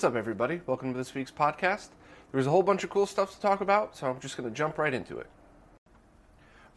What's up, everybody? Welcome to this week's podcast. There's a whole bunch of cool stuff to talk about, so I'm just going to jump right into it.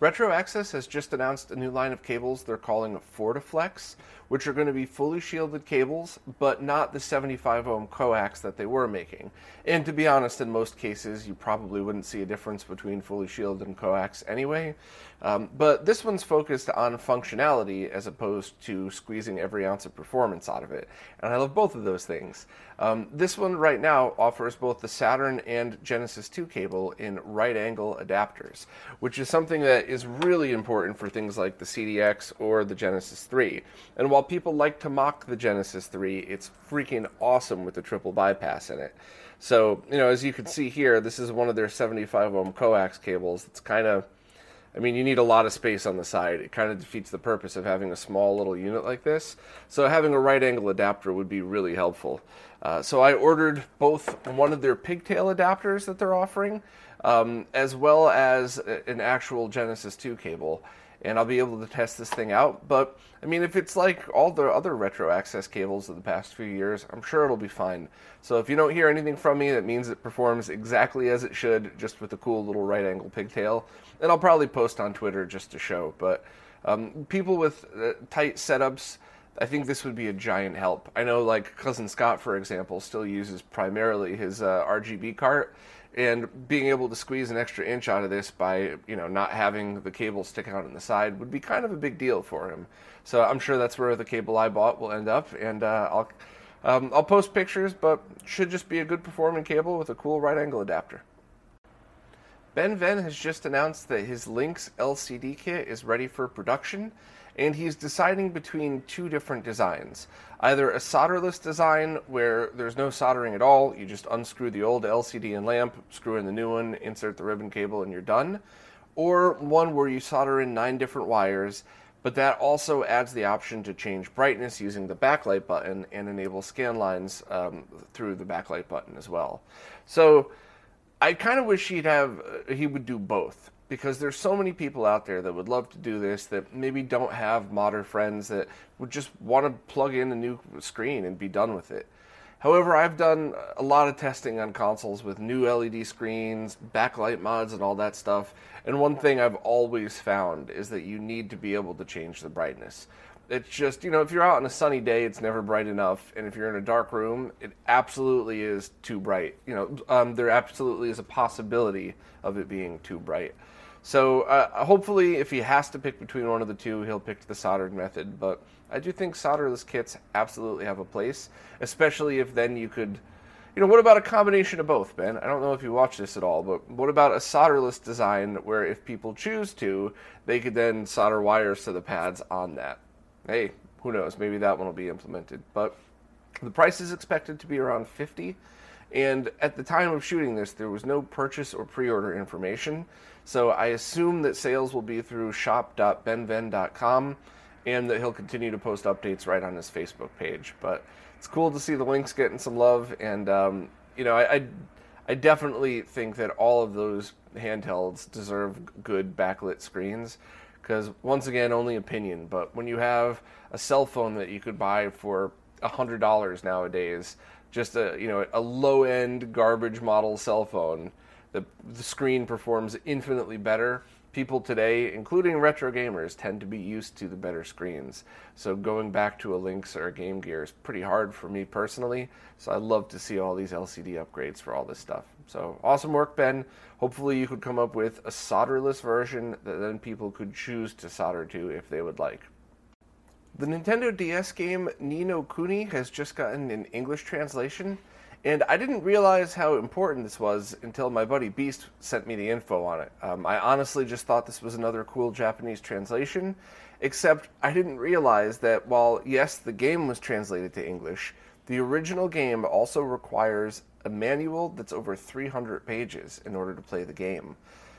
Retro Access has just announced a new line of cables they're calling FortiFlex, which are going to be fully shielded cables, but not the 75 ohm coax that they were making. And to be honest, in most cases, you probably wouldn't see a difference between fully shielded and coax anyway. Um, but this one's focused on functionality as opposed to squeezing every ounce of performance out of it. And I love both of those things. Um, this one right now offers both the Saturn and Genesis 2 cable in right angle adapters, which is something that is really important for things like the CDX or the Genesis 3. And while people like to mock the Genesis 3, it's freaking awesome with the triple bypass in it. So, you know, as you can see here, this is one of their 75 ohm coax cables. It's kind of I mean, you need a lot of space on the side. It kind of defeats the purpose of having a small little unit like this. So having a right angle adapter would be really helpful. Uh, so I ordered both one of their pigtail adapters that they're offering, um, as well as an actual Genesis 2 cable and I'll be able to test this thing out. But I mean, if it's like all the other retro access cables of the past few years, I'm sure it'll be fine. So if you don't hear anything from me, that means it performs exactly as it should, just with a cool little right angle pigtail. And I'll probably post on Twitter just to show. But um, people with uh, tight setups. I think this would be a giant help. I know, like cousin Scott, for example, still uses primarily his uh, RGB cart, and being able to squeeze an extra inch out of this by you know not having the cable stick out on the side would be kind of a big deal for him. So I'm sure that's where the cable I bought will end up, and uh, I'll um, I'll post pictures, but should just be a good performing cable with a cool right angle adapter. Ben Venn has just announced that his Lynx LCD kit is ready for production, and he's deciding between two different designs. Either a solderless design where there's no soldering at all, you just unscrew the old LCD and lamp, screw in the new one, insert the ribbon cable, and you're done. Or one where you solder in nine different wires, but that also adds the option to change brightness using the backlight button and enable scan lines um, through the backlight button as well. So I kind of wish he'd have uh, he would do both because there's so many people out there that would love to do this that maybe don't have modder friends that would just want to plug in a new screen and be done with it. However, I've done a lot of testing on consoles with new LED screens, backlight mods, and all that stuff. And one thing I've always found is that you need to be able to change the brightness. It's just, you know, if you're out on a sunny day, it's never bright enough. And if you're in a dark room, it absolutely is too bright. You know, um, there absolutely is a possibility of it being too bright. So uh, hopefully, if he has to pick between one of the two, he'll pick the soldered method. But I do think solderless kits absolutely have a place, especially if then you could, you know, what about a combination of both, Ben? I don't know if you watch this at all, but what about a solderless design where if people choose to, they could then solder wires to the pads on that? Hey, who knows? Maybe that one will be implemented. But the price is expected to be around 50 and at the time of shooting this, there was no purchase or pre order information. So I assume that sales will be through shop.benvenn.com and that he'll continue to post updates right on his Facebook page. But it's cool to see the Lynx getting some love. And, um, you know, I, I, I definitely think that all of those handhelds deserve good backlit screens because once again only opinion but when you have a cell phone that you could buy for $100 nowadays just a you know a low end garbage model cell phone. The the screen performs infinitely better. People today, including retro gamers, tend to be used to the better screens. So going back to a Lynx or a Game Gear is pretty hard for me personally. So I love to see all these LCD upgrades for all this stuff. So awesome work, Ben. Hopefully you could come up with a solderless version that then people could choose to solder to if they would like. The Nintendo DS game Ni no Kuni has just gotten an English translation, and I didn't realize how important this was until my buddy Beast sent me the info on it. Um, I honestly just thought this was another cool Japanese translation, except I didn't realize that while, yes, the game was translated to English, the original game also requires a manual that's over 300 pages in order to play the game.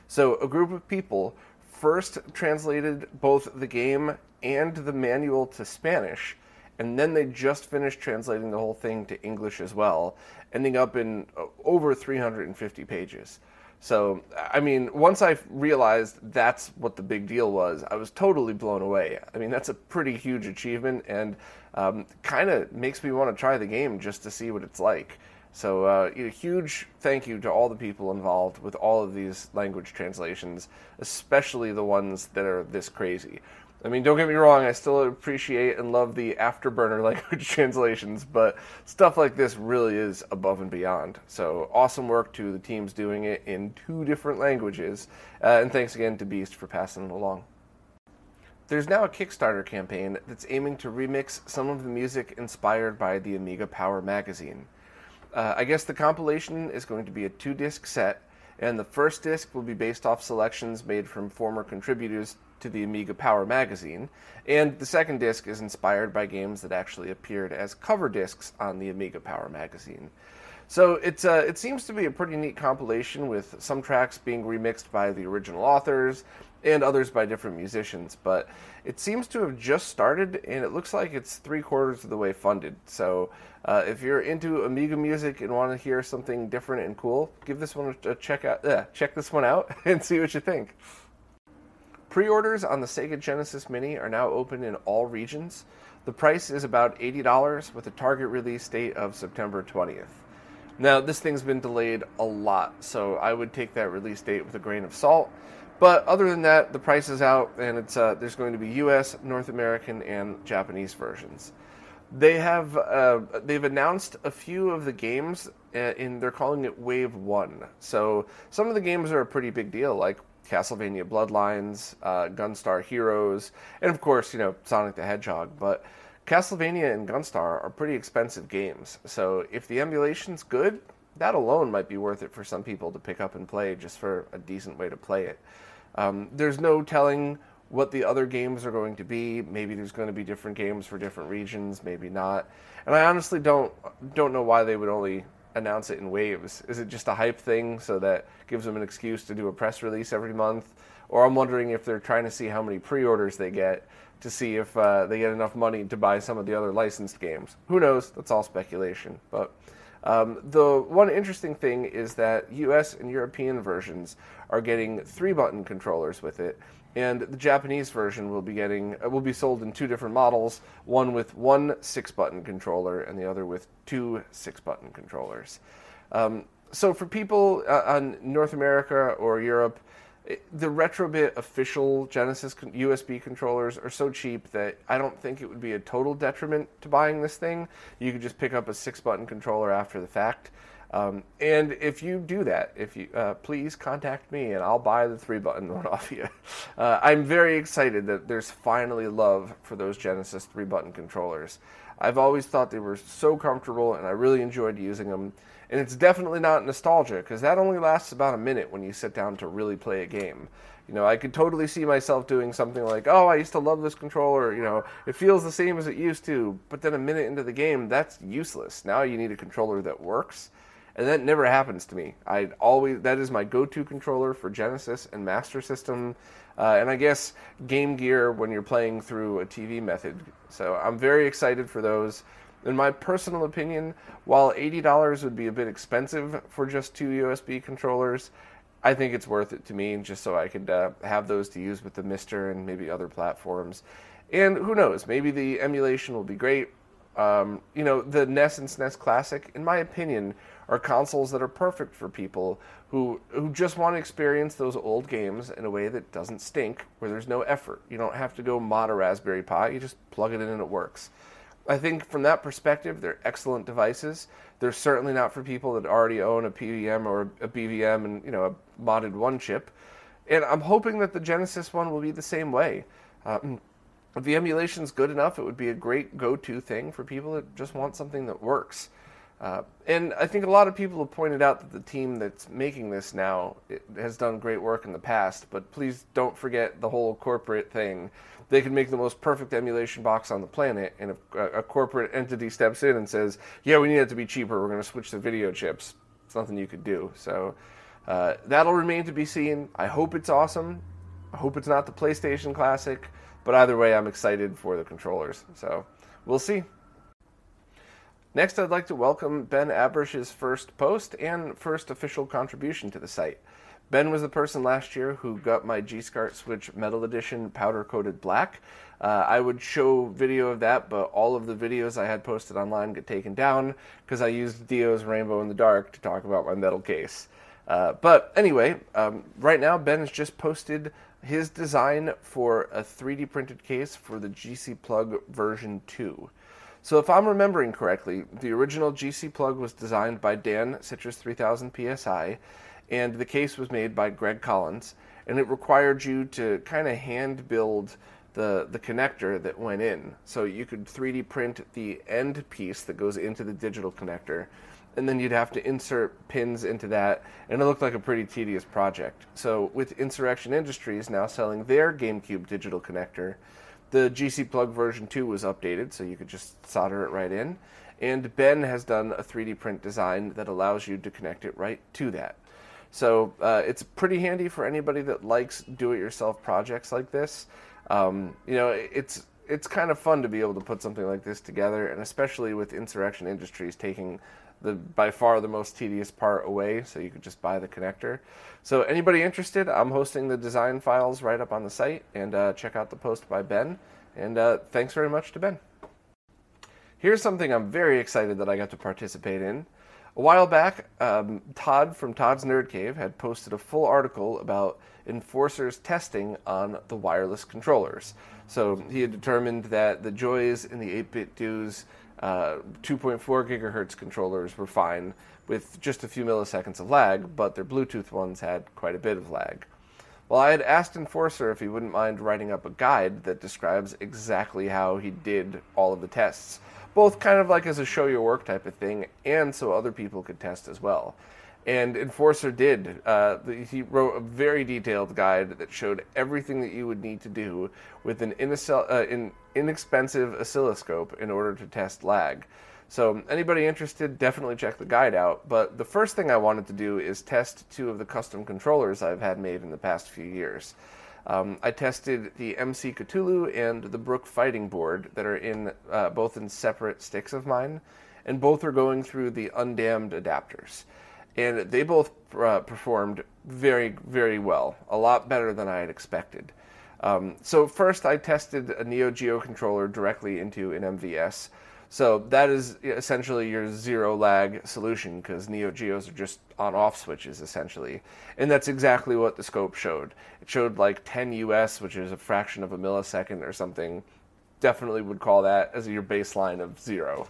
So, a group of people first translated both the game and the manual to Spanish, and then they just finished translating the whole thing to English as well, ending up in uh, over 350 pages. So, I mean, once I realized that's what the big deal was, I was totally blown away. I mean, that's a pretty huge achievement and um, kind of makes me want to try the game just to see what it's like. So, uh, a huge thank you to all the people involved with all of these language translations, especially the ones that are this crazy. I mean, don't get me wrong, I still appreciate and love the afterburner language translations, but stuff like this really is above and beyond. So, awesome work to the teams doing it in two different languages, uh, and thanks again to Beast for passing it along. There's now a Kickstarter campaign that's aiming to remix some of the music inspired by the Amiga Power magazine. Uh, I guess the compilation is going to be a two disc set, and the first disc will be based off selections made from former contributors to the Amiga Power magazine, and the second disc is inspired by games that actually appeared as cover discs on the Amiga Power magazine. So it's uh, it seems to be a pretty neat compilation with some tracks being remixed by the original authors and others by different musicians. But it seems to have just started, and it looks like it's three quarters of the way funded. So uh, if you're into Amiga music and want to hear something different and cool, give this one a check out. Uh, check this one out and see what you think. Pre-orders on the Sega Genesis Mini are now open in all regions. The price is about $80 with a target release date of September 20th. Now, this thing's been delayed a lot, so I would take that release date with a grain of salt. But other than that, the price is out, and it's uh, there's going to be U.S., North American, and Japanese versions. They have uh, they've announced a few of the games, and uh, they're calling it Wave One. So some of the games are a pretty big deal, like Castlevania Bloodlines, uh, Gunstar Heroes, and of course, you know, Sonic the Hedgehog. But Castlevania and Gunstar are pretty expensive games, so if the emulation's good, that alone might be worth it for some people to pick up and play just for a decent way to play it. Um, there's no telling what the other games are going to be. Maybe there's going to be different games for different regions, maybe not. And I honestly don't don't know why they would only announce it in waves? Is it just a hype thing so that gives them an excuse to do a press release every month? Or I'm wondering if they're trying to see how many pre-orders they get to see if uh, they get enough money to buy some of the other licensed games. Who knows? That's all speculation. But um, the one interesting thing is that US and European versions are getting three button controllers with it, and the Japanese version will be getting uh, will be sold in two different models, one with one six button controller and the other with two six button controllers. Um, so for people uh, on North America or Europe, the Retrobit official Genesis USB controllers are so cheap that I don't think it would be a total detriment to buying this thing. You could just pick up a six button controller after the fact. Um, and if you do that, if you uh, please contact me and I'll buy the three button one off you. Uh, I'm very excited that there's finally love for those Genesis three button controllers. I've always thought they were so comfortable and I really enjoyed using them. And it's definitely not nostalgia because that only lasts about a minute when you sit down to really play a game. You know, I could totally see myself doing something like, "Oh, I used to love this controller. You know, it feels the same as it used to." But then a minute into the game, that's useless. Now you need a controller that works and that never happens to me. I always that is my go-to controller for Genesis and Master System, uh, and I guess Game Gear when you're playing through a TV method. So I'm very excited for those. In my personal opinion, while $80 would be a bit expensive for just two USB controllers, I think it's worth it to me just so I could uh, have those to use with the MiSTer and maybe other platforms. And who knows, maybe the emulation will be great. Um, you know, the NES and SNES Classic, in my opinion, are consoles that are perfect for people who who just want to experience those old games in a way that doesn't stink, where there's no effort. You don't have to go mod a Raspberry Pi; you just plug it in and it works. I think from that perspective, they're excellent devices. They're certainly not for people that already own a PVM or a BVM and you know a modded one chip. And I'm hoping that the Genesis one will be the same way. Um, if the emulation's good enough, it would be a great go-to thing for people that just want something that works. Uh, and I think a lot of people have pointed out that the team that's making this now has done great work in the past, but please don't forget the whole corporate thing. They can make the most perfect emulation box on the planet, and if a, corporate entity steps in and says, "Yeah, we need it to be cheaper. We're going to switch the video chips," it's nothing you could do. So uh, that'll remain to be seen. I hope it's awesome. I hope it's not the PlayStation Classic, but either way, I'm excited for the controllers. So we'll see. Next, I'd like to welcome Ben Abrish's first post and first official contribution to the site. Ben was the person last year who got my G-Skart Switch Metal Edition powder coated black. Uh, I would show video of that, but all of the videos I had posted online get taken down because I used Dio's Rainbow in the Dark to talk about my metal case. Uh, but anyway, um, right now Ben has just posted his design for a 3D printed case for the GC Plug version 2. So if I'm remembering correctly, the original GC Plug was designed by Dan Citrus 3000 PSI, and the case was made by Greg Collins, and it required you to kind of hand build the, the connector that went in. So you could 3D print the end piece that goes into the digital connector, and then you'd have to insert pins into that, and it looked like a pretty tedious project. So with Insurrection Industries now selling their GameCube digital connector, the GC Plug version 2 was updated, so you could just solder it right in. And Ben has done a 3D print design that allows you to connect it right to that. So uh, it's pretty handy for anybody that likes do-it-yourself projects like this. Um, you know, it's it's kind of fun to be able to put something like this together, and especially with Insurrection Industries taking the by far the most tedious part away, so you could just buy the connector. So anybody interested, I'm hosting the design files right up on the site, and uh, check out the post by Ben. And uh, thanks very much to Ben. Here's something I'm very excited that I got to participate in. A while back, um, Todd from Todd's Nerd Cave had posted a full article about Enforcer's testing on the wireless controllers. So he had determined that the Joys and the 8BitDos uh, 2.4 gigahertz controllers were fine with just a few milliseconds of lag, but their Bluetooth ones had quite a bit of lag. Well, I had asked Enforcer if he wouldn't mind writing up a guide that describes exactly how he did all of the tests, both kind of like as a show your work type of thing, and so other people could test as well. And Enforcer did. Uh, he wrote a very detailed guide that showed everything that you would need to do with an, uh, inexpensive oscilloscope in order to test lag. So, anybody interested, definitely check the guide out. But the first thing I wanted to do is test two of the custom controllers I've had made in the past few years. Um, I tested the MC Cthulhu and the Brook Fighting Board that are in uh, both in separate sticks of mine, and both are going through the undamned adapters and they both uh, performed very, very well, a lot better than I had expected. Um, so first, I tested a Neo Geo controller directly into an MVS. So that is essentially your zero lag solution because Neo Geos are just on off switches essentially. And that's exactly what the scope showed. It showed like 10 US, which is a fraction of a millisecond or something. Definitely would call that as your baseline of zero.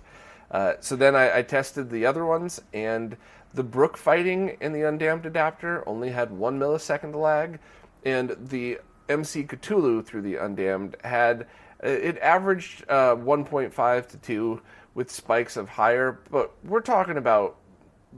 Uh, so then I, I, tested the other ones, and the Brook fighting in the undamned adapter only had one millisecond lag, and the MC Cthulhu through the undamned had uh, it averaged uh, 1.5 to 2 with spikes of higher, but we're talking about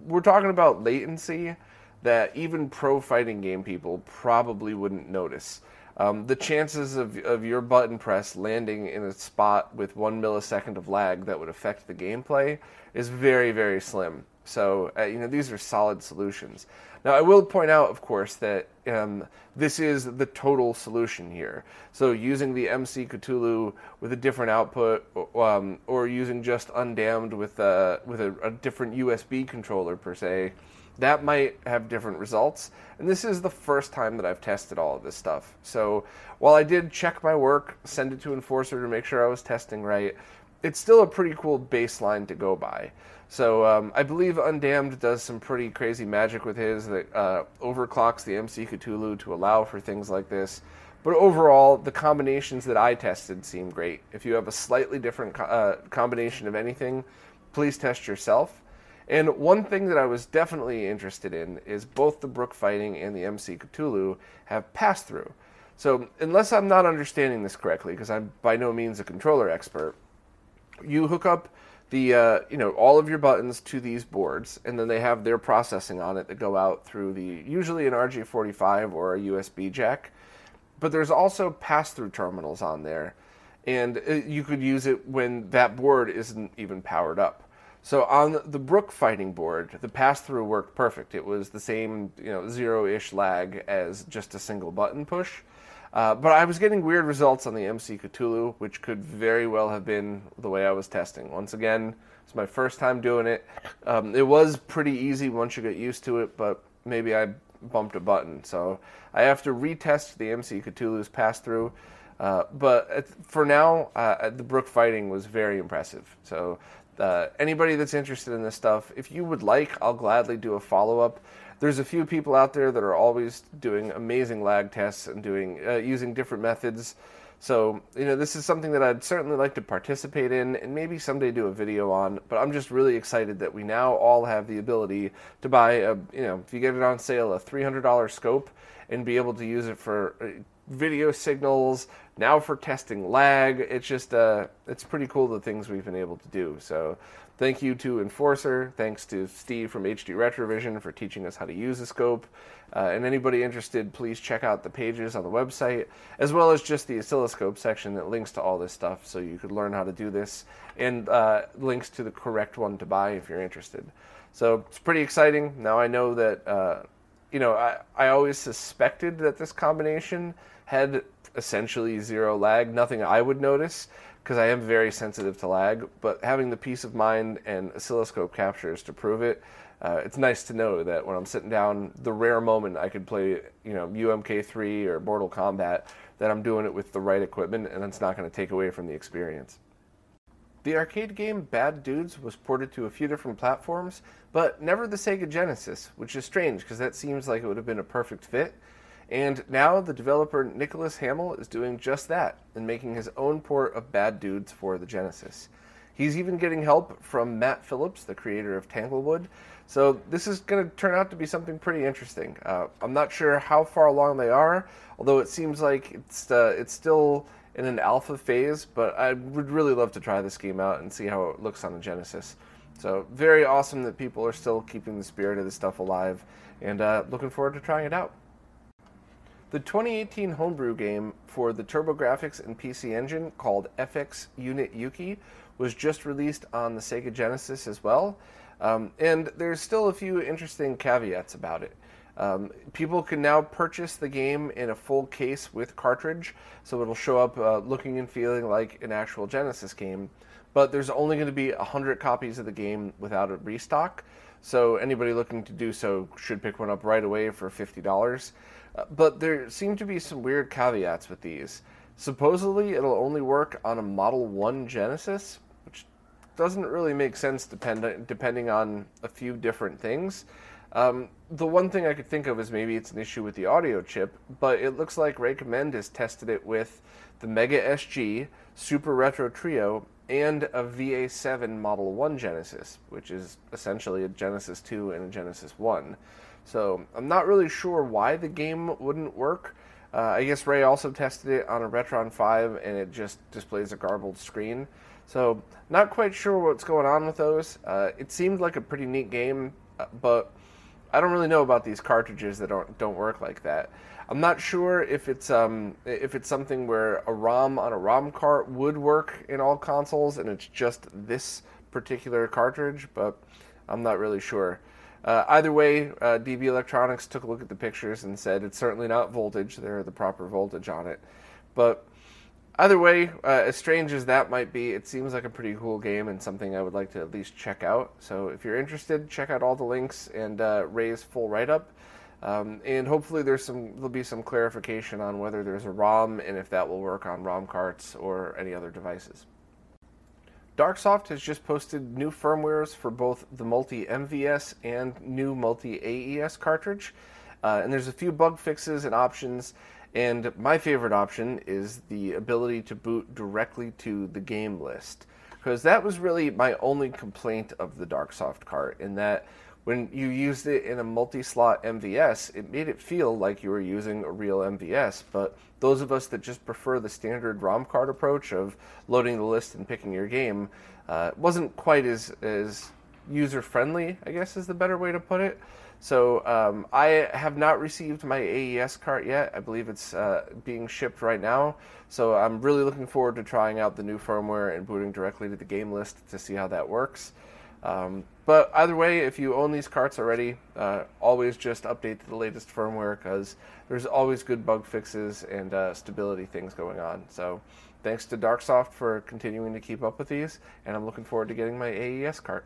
we're talking about latency that even pro fighting game people probably wouldn't notice. Um, the chances of, of your button press landing in a spot with one millisecond of lag that would affect the gameplay is very, very slim. So, uh, you know, these are solid solutions. Now, I will point out, of course, that um, this is the total solution here. So, using the MC Cthulhu with a different output, um, or using just undamned with a, with a, a different USB controller per se, that might have different results. And this is the first time that I've tested all of this stuff. So while I did check my work, send it to Enforcer to make sure I was testing right, it's still a pretty cool baseline to go by. So um, I believe Undamned does some pretty crazy magic with his that uh, overclocks the MC Cthulhu to allow for things like this. But overall, the combinations that I tested seem great. If you have a slightly different co- uh, combination of anything, please test yourself. And one thing that I was definitely interested in is both the Brook Fighting and the MC Cthulhu have pass through. So, unless I'm not understanding this correctly, because I'm by no means a controller expert, you hook up the uh, you know all of your buttons to these boards, and then they have their processing on it that go out through the usually an RJ45 or a USB jack. But there's also pass-through terminals on there, and uh, you could use it when that board isn't even powered up. So on the Brook fighting board, the pass through worked perfect. It was the same, you know, zero-ish lag as just a single button push. Uh, but I was getting weird results on the MC Cthulhu, which could very well have been the way I was testing. Once again, it's my first time doing it. Um, it was pretty easy once you get used to it, but maybe I bumped a button. So I have to retest the MC Cthulhu's pass through. Uh, but for now, uh, the Brook fighting was very impressive. So uh, anybody that's interested in this stuff, if you would like, I'll gladly do a follow up. There's a few people out there that are always doing amazing lag tests and doing uh, using different methods. So you know, this is something that I'd certainly like to participate in, and maybe someday do a video on. But I'm just really excited that we now all have the ability to buy a, you know, if you get it on sale, a $300 scope, and be able to use it for uh, video signals, now for testing lag. It's just uh, it's pretty cool the things we've been able to do. So thank you to Enforcer. Thanks to Steve from HD Retrovision for teaching us how to use the scope. Uh, and anybody interested, please check out the pages on the website, as well as just the oscilloscope section that links to all this stuff so you could learn how to do this, and uh, links to the correct one to buy if you're interested. So it's pretty exciting. Now I know that, uh, you know, I, I always suspected that this combination had essentially zero lag, nothing I would notice because I am very sensitive to lag. But having the peace of mind and oscilloscope captures to prove it, uh, it's nice to know that when I'm sitting down, the rare moment I could play, you know, UMK3 or Mortal Kombat, that I'm doing it with the right equipment, and it's not going to take away from the experience. The arcade game Bad Dudes was ported to a few different platforms, but never the Sega Genesis, which is strange because that seems like it would have been a perfect fit. And now the developer Nicholas Hamill is doing just that and making his own port of Bad Dudes for the Genesis. He's even getting help from Matt Phillips, the creator of Tanglewood. So this is going to turn out to be something pretty interesting. Uh, I'm not sure how far along they are, although it seems like it's uh, it's still in an alpha phase. But I would really love to try this game out and see how it looks on the Genesis. So very awesome that people are still keeping the spirit of this stuff alive, and uh, looking forward to trying it out. The 2018 homebrew game for the TurboGrafx and PC Engine called FX Unit Yuki was just released on the Sega Genesis as well. Um, and there's still a few interesting caveats about it. Um, people can now purchase the game in a full case with cartridge, so it'll show up uh, looking and feeling like an actual Genesis game. But there's only going to be 100 copies of the game without a restock, so anybody looking to do so should pick one up right away for $50. But there seem to be some weird caveats with these. Supposedly, it'll only work on a Model 1 Genesis, which doesn't really make sense depend- depending on a few different things. Um, the one thing I could think of is maybe it's an issue with the audio chip, but it looks like Ray has tested it with the Mega SG, Super Retro Trio, and a VA7 Model 1 Genesis, which is essentially a Genesis 2 and a Genesis 1. So I'm not really sure why the game wouldn't work. Uh, I guess Ray also tested it on a Retron 5 and it just displays a garbled screen. So not quite sure what's going on with those. Uh, it seemed like a pretty neat game, uh, but I don't really know about these cartridges that don't don't work like that. I'm not sure if it's um, if it's something where a ROM on a ROM cart would work in all consoles and it's just this particular cartridge, but I'm not really sure. Uh, either way, uh, DB Electronics took a look at the pictures and said it's certainly not voltage. There, the proper voltage on it. But either way, uh, as strange as that might be, it seems like a pretty cool game and something I would like to at least check out. So if you're interested, check out all the links and uh, Ray's full write up. Um, and hopefully there's some there'll be some clarification on whether there's a ROM and if that will work on ROM carts or any other devices. Darksoft has just posted new firmwares for both the multi MVS and new multi AES cartridge. Uh, and there's a few bug fixes and options. And my favorite option is the ability to boot directly to the game list. Because that was really my only complaint of the Darksoft cart, in that when you used it in a multi-slot MVS, it made it feel like you were using a real MVS. But those of us that just prefer the standard ROM card approach of loading the list and picking your game, uh, wasn't quite as as user friendly. I guess is the better way to put it. So um, I have not received my AES cart yet. I believe it's uh, being shipped right now. So I'm really looking forward to trying out the new firmware and booting directly to the game list to see how that works. Um, but either way, if you own these carts already, uh, always just update to the latest firmware because there's always good bug fixes and uh, stability things going on. So thanks to Darksoft for continuing to keep up with these, and I'm looking forward to getting my AES cart.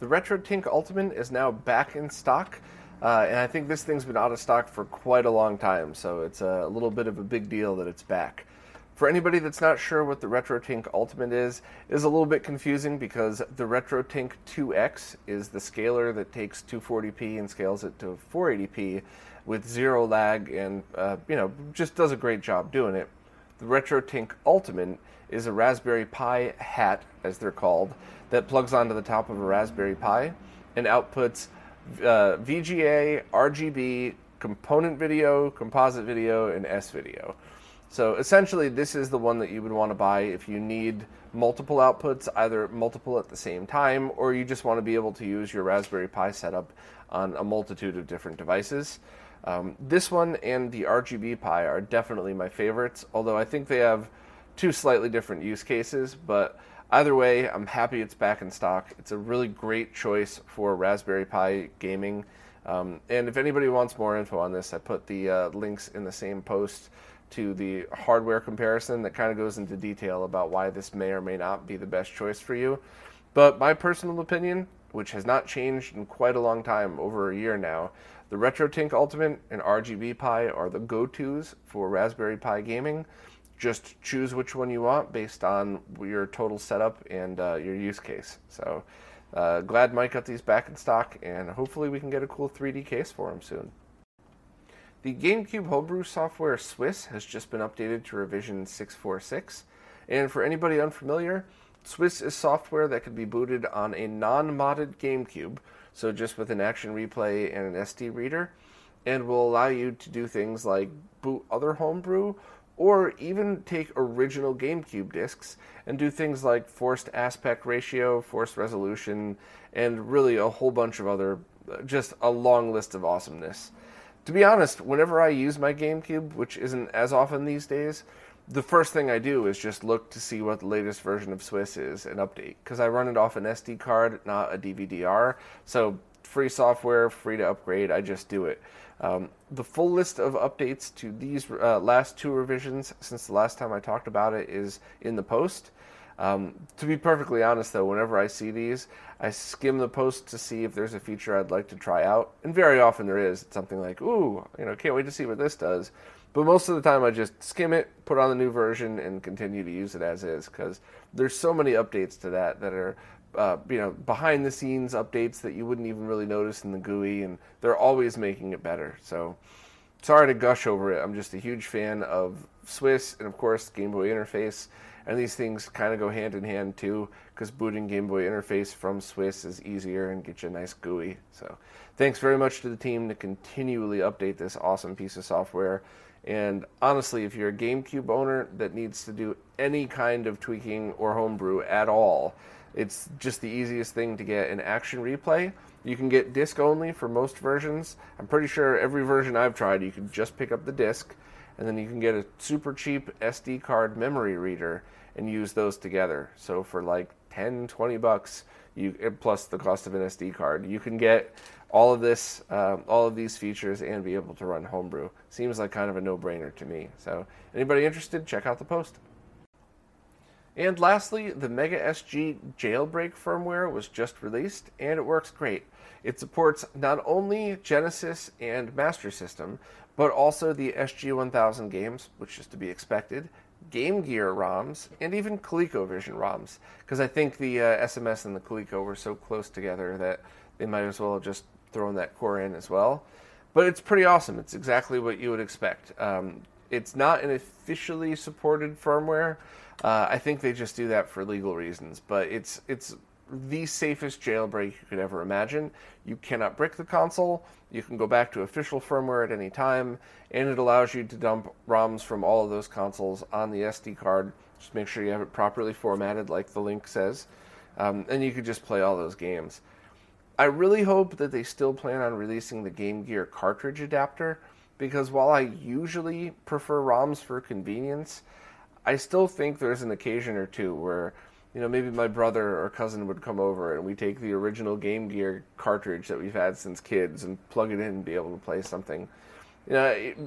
The RetroTink Ultimate is now back in stock. Uh, and I think this thing's been out of stock for quite a long time, so it's a little bit of a big deal that it's back. For anybody that's not sure what the RetroTink Ultimate is, it is a little bit confusing because the RetroTink 2X is the scaler that takes 240p and scales it to 480p with zero lag and uh, you know just does a great job doing it. The RetroTink Ultimate is a Raspberry Pi hat, as they're called, that plugs onto the top of a Raspberry Pi and outputs uh, VGA, RGB, component video, composite video, and S video. So essentially, this is the one that you would want to buy if you need multiple outputs, either multiple at the same time, or you just want to be able to use your Raspberry Pi setup on a multitude of different devices. Um, this one and the RGB Pi are definitely my favorites, although I think they have two slightly different use cases. But either way, I'm happy it's back in stock. It's a really great choice for Raspberry Pi gaming. Um, and if anybody wants more info on this, I put the uh, links in the same post to the hardware comparison that kind of goes into detail about why this may or may not be the best choice for you. But my personal opinion, which has not changed in quite a long time, over a year now, the RetroTink Ultimate and RGB Pi are the go tos for Raspberry Pi gaming. Just choose which one you want based on your total setup and uh, your use case. So, uh, glad Mike got these back in stock, and hopefully, we can get a cool 3D case for them soon. The GameCube homebrew software Swiss has just been updated to revision 646. And for anybody unfamiliar, Swiss is software that can be booted on a non modded GameCube, so just with an action replay and an SD reader, and will allow you to do things like boot other homebrew or even take original GameCube discs and do things like forced aspect ratio, forced resolution, and really a whole bunch of other, uh, just a long list of awesomeness to be honest, whenever I use my GameCube, which isn't as often these days, the first thing I do is just look to see what the latest version of Swiss is and update because I run it off an SD card, not a DVD-R. So free software, free to upgrade. I just do it. Um, the full list of updates to these uh, last two revisions since the last time I talked about it is in the post. Um, to be perfectly honest, though, whenever I see these, I skim the post to see if there's a feature I'd like to try out, and very often there is. It's something like, "Ooh, you know, can't wait to see what this does." But most of the time, I just skim it, put on the new version, and continue to use it as is because there's so many updates to that that are, uh, you know, behind the scenes updates that you wouldn't even really notice in the GUI, and they're always making it better. So, sorry to gush over it. I'm just a huge fan of Swiss and, of course, Game Boy interface and these things kind of go hand in hand too because booting Game Boy interface from Swiss is easier and get you a nice GUI. So, thanks very much to the team to continually update this awesome piece of software. And honestly, if you're a GameCube owner that needs to do any kind of tweaking or homebrew at all, it's just the easiest thing to get an action replay. You can get disc only for most versions. I'm pretty sure every version I've tried, you can just pick up the disc and then you can get a super cheap SD card memory reader and use those together. So for like 10, 20 bucks, you plus the cost of an SD card, you can get all of this, uh, all of these features, and be able to run Homebrew. Seems like kind of a no-brainer to me. So anybody interested, check out the post. And lastly, the Mega SG jailbreak firmware was just released, and it works great. It supports not only Genesis and Master System, but also the SG-1000 games, which is to be expected, Game Gear ROMs, and even ColecoVision ROMs, because I think the uh, SMS and the Coleco were so close together that they might as well have just thrown that core in as well. But it's pretty awesome. It's exactly what you would expect. Um, it's not an officially supported firmware. Uh, I think they just do that for legal reasons, but it's it's the safest jailbreak you could ever imagine. You cannot brick the console. You can go back to official firmware at any time, and it allows you to dump ROMs from all of those consoles on the SD card. Just make sure you have it properly formatted, like the link says, um, and you could just play all those games. I really hope that they still plan on releasing the Game Gear cartridge adapter because while I usually prefer ROMs for convenience, I still think there's an occasion or two where you know, maybe my brother or cousin would come over and we take the original Game Gear cartridge that we've had since kids and plug it in and be able to play something. You know, it,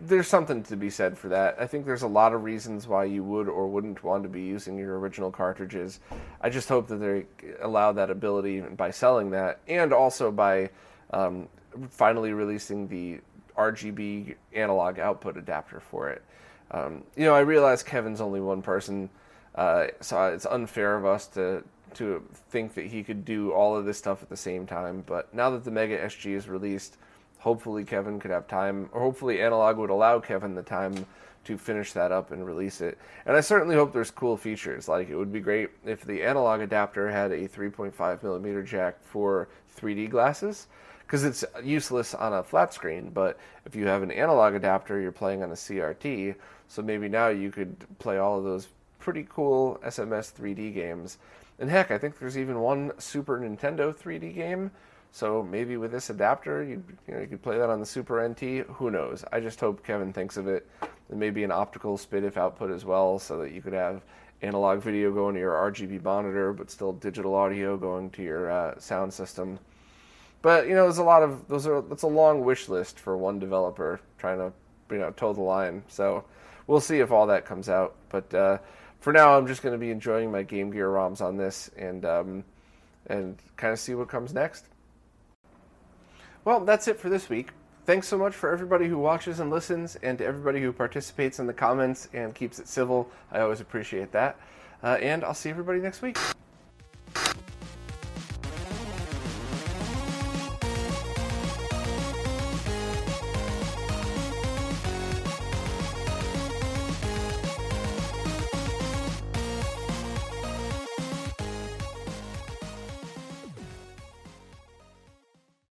there's something to be said for that. I think there's a lot of reasons why you would or wouldn't want to be using your original cartridges. I just hope that they allow that ability by selling that and also by um, finally releasing the RGB analog output adapter for it. Um, you know, I realize Kevin's only one person, uh, so it's unfair of us to to think that he could do all of this stuff at the same time. But now that the Mega SG is released, hopefully Kevin could have time, or hopefully Analog would allow Kevin the time to finish that up and release it. And I certainly hope there's cool features. Like it would be great if the analog adapter had a 3.5 millimeter jack for 3D glasses because it's useless on a flat screen. But if you have an analog adapter, you're playing on a CRT. So maybe now you could play all of those pretty cool SMS 3D games. And heck, I think there's even one Super Nintendo 3D game. So maybe with this adapter, you know, you could play that on the Super NT. Who knows? I just hope Kevin thinks of it. And maybe an optical SPDIF output as well, so that you could have analog video going to your RGB monitor, but still digital audio going to your uh, sound system. But you know, there's a lot of those are that's a long wish list for one developer trying to you know toe the line. So we'll see if all that comes out. But uh, for now, I'm just going to be enjoying my Game Gear ROMs on this and um, and kind of see what comes next. Well, that's it for this week. Thanks so much for everybody who watches and listens, and to everybody who participates in the comments and keeps it civil. I always appreciate that. Uh, and I'll see everybody next week.